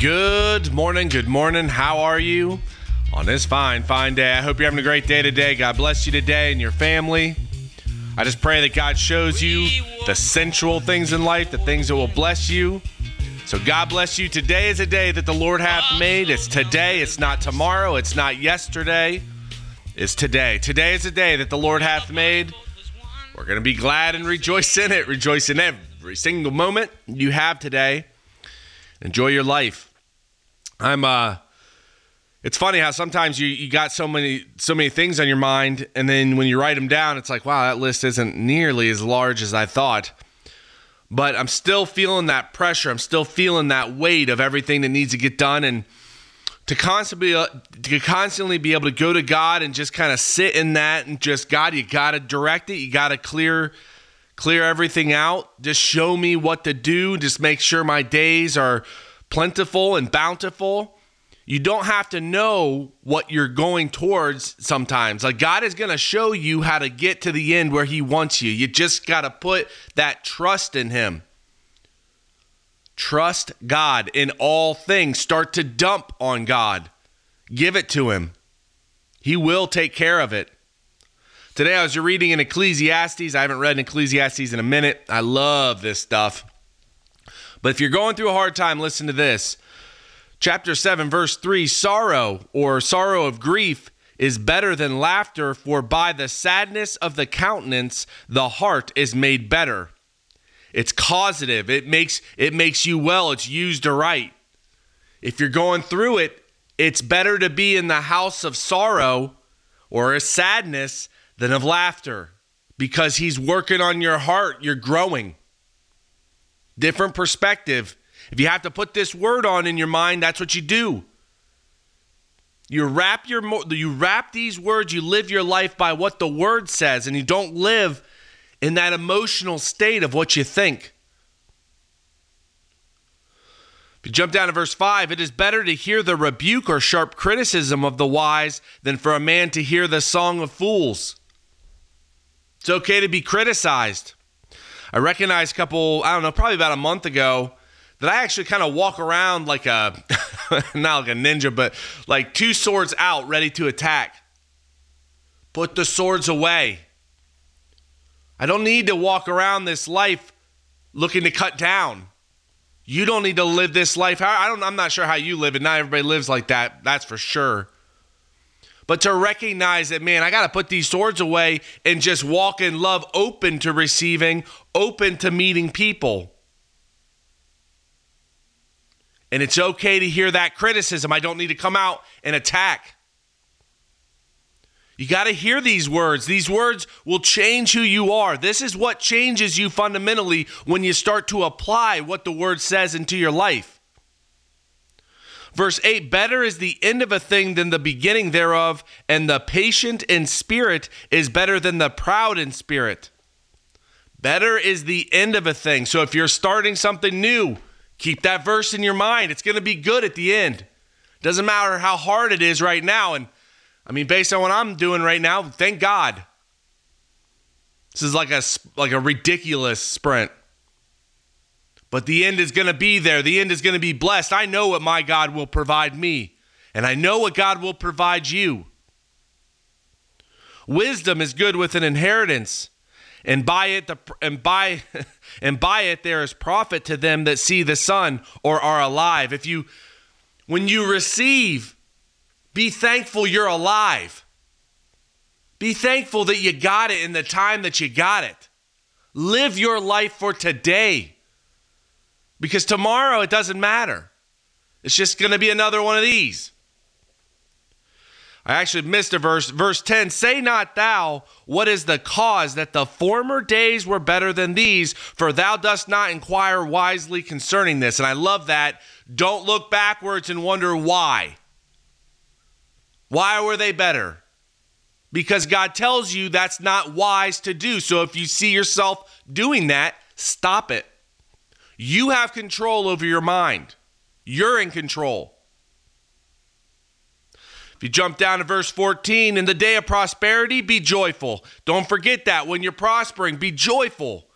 Good morning, good morning. How are you on this fine, fine day? I hope you're having a great day today. God bless you today and your family. I just pray that God shows you the sensual things in life, the things that will bless you. So God bless you. Today is a day that the Lord hath made. It's today, it's not tomorrow, it's not yesterday. It's today. Today is a day that the Lord hath made. We're going to be glad and rejoice in it. Rejoice in every single moment you have today. Enjoy your life. I'm uh it's funny how sometimes you, you got so many so many things on your mind and then when you write them down it's like wow that list isn't nearly as large as I thought. But I'm still feeling that pressure. I'm still feeling that weight of everything that needs to get done and to constantly uh, to constantly be able to go to God and just kind of sit in that and just God you got to direct it. You got to clear clear everything out. Just show me what to do. Just make sure my days are plentiful and bountiful. You don't have to know what you're going towards sometimes. Like God is going to show you how to get to the end where He wants you. You just got to put that trust in Him. Trust God in all things. Start to dump on God. Give it to Him. He will take care of it. Today I was reading in Ecclesiastes. I haven't read in Ecclesiastes in a minute. I love this stuff. But if you're going through a hard time, listen to this. Chapter 7, verse 3 Sorrow or sorrow of grief is better than laughter, for by the sadness of the countenance the heart is made better. It's causative. It makes it makes you well. It's used right. If you're going through it, it's better to be in the house of sorrow or a sadness than of laughter because he's working on your heart. You're growing. Different perspective. If you have to put this word on in your mind, that's what you do. You wrap your you wrap these words, you live your life by what the word says and you don't live in that emotional state of what you think. If you jump down to verse 5, it is better to hear the rebuke or sharp criticism of the wise than for a man to hear the song of fools. It's okay to be criticized. I recognized a couple, I don't know, probably about a month ago, that I actually kind of walk around like a, not like a ninja, but like two swords out, ready to attack. Put the swords away. I don't need to walk around this life looking to cut down. You don't need to live this life. I don't, I'm not sure how you live it. Not everybody lives like that. That's for sure but to recognize that, man, I got to put these swords away and just walk in love, open to receiving, open to meeting people. And it's okay to hear that criticism. I don't need to come out and attack. You got to hear these words. These words will change who you are. This is what changes you fundamentally when you start to apply what the word says into your life. Verse 8 Better is the end of a thing than the beginning thereof, and the patient in spirit is better than the proud in spirit. Better is the end of a thing. So if you're starting something new, keep that verse in your mind. It's going to be good at the end. Doesn't matter how hard it is right now. And I mean, based on what I'm doing right now, thank God. This is like a like a ridiculous sprint. But the end is going to be there. The end is going to be blessed. I know what my God will provide me, and I know what God will provide you. Wisdom is good with an inheritance, and by it the and by and by it there is profit to them that see the sun or are alive. If you when you receive, be thankful you're alive. Be thankful that you got it in the time that you got it. Live your life for today because tomorrow it doesn't matter. It's just going to be another one of these. I actually missed a verse. Verse 10 Say not thou, what is the cause that the former days were better than these, for thou dost not inquire wisely concerning this. And I love that. Don't look backwards and wonder why. Why were they better? Because God tells you that's not wise to do. So if you see yourself doing that, stop it. You have control over your mind. You're in control. If you jump down to verse 14, in the day of prosperity, be joyful. Don't forget that. When you're prospering, be joyful.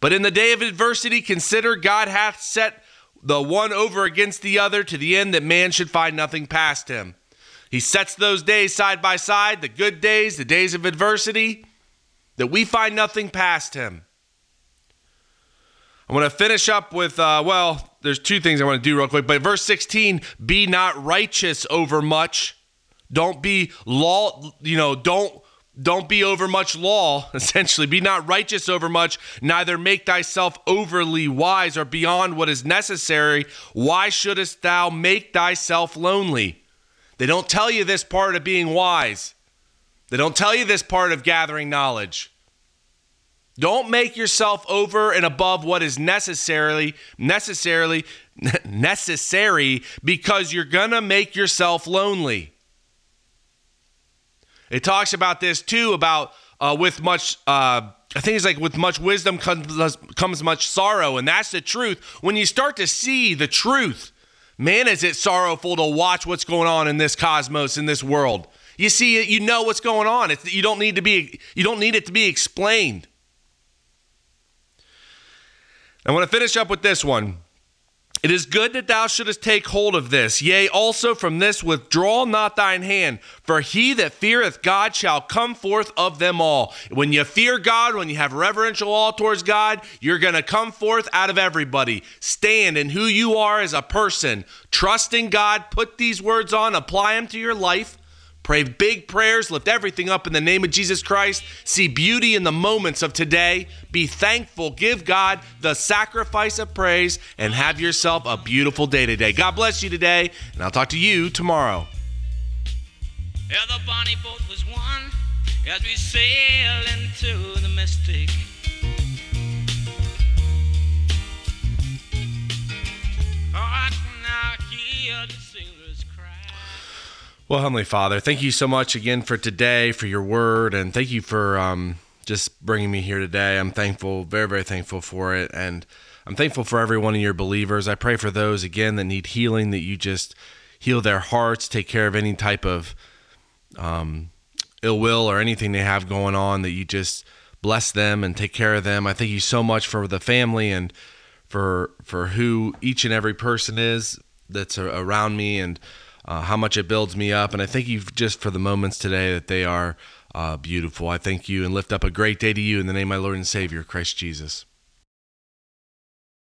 But in the day of adversity, consider God hath set the one over against the other to the end that man should find nothing past him. He sets those days side by side, the good days, the days of adversity, that we find nothing past him. I want to finish up with, uh, well, there's two things I want to do real quick, but verse 16 be not righteous over much. Don't be law, you know, don't don't be over much law, essentially. Be not righteous over much, neither make thyself overly wise or beyond what is necessary. Why shouldest thou make thyself lonely? They don't tell you this part of being wise. They don't tell you this part of gathering knowledge. Don't make yourself over and above what is necessarily necessarily necessary because you're going to make yourself lonely. It talks about this too about uh, with much uh, I think it's like with much wisdom comes, comes much sorrow and that's the truth. When you start to see the truth, man is it sorrowful to watch what's going on in this cosmos in this world. You see it, you know what's going on. It's, you don't need to be you don't need it to be explained. I want to finish up with this one. It is good that thou shouldest take hold of this. Yea, also from this withdraw not thine hand, for he that feareth God shall come forth of them all. When you fear God, when you have reverential awe towards God, you're going to come forth out of everybody. Stand in who you are as a person. Trust in God, put these words on, apply them to your life. Pray big prayers, lift everything up in the name of Jesus Christ. See beauty in the moments of today. Be thankful, give God the sacrifice of praise, and have yourself a beautiful day today. God bless you today, and I'll talk to you tomorrow. Yeah, the bonnie boat was one as we sail into the mystic. Now. Well, Heavenly Father, thank you so much again for today, for your word, and thank you for um, just bringing me here today. I'm thankful, very, very thankful for it. And I'm thankful for every one of your believers. I pray for those, again, that need healing, that you just heal their hearts, take care of any type of um, ill will or anything they have going on, that you just bless them and take care of them. I thank you so much for the family and for for who each and every person is that's around me and uh, how much it builds me up. And I thank you just for the moments today that they are uh, beautiful. I thank you and lift up a great day to you in the name of my Lord and Savior, Christ Jesus.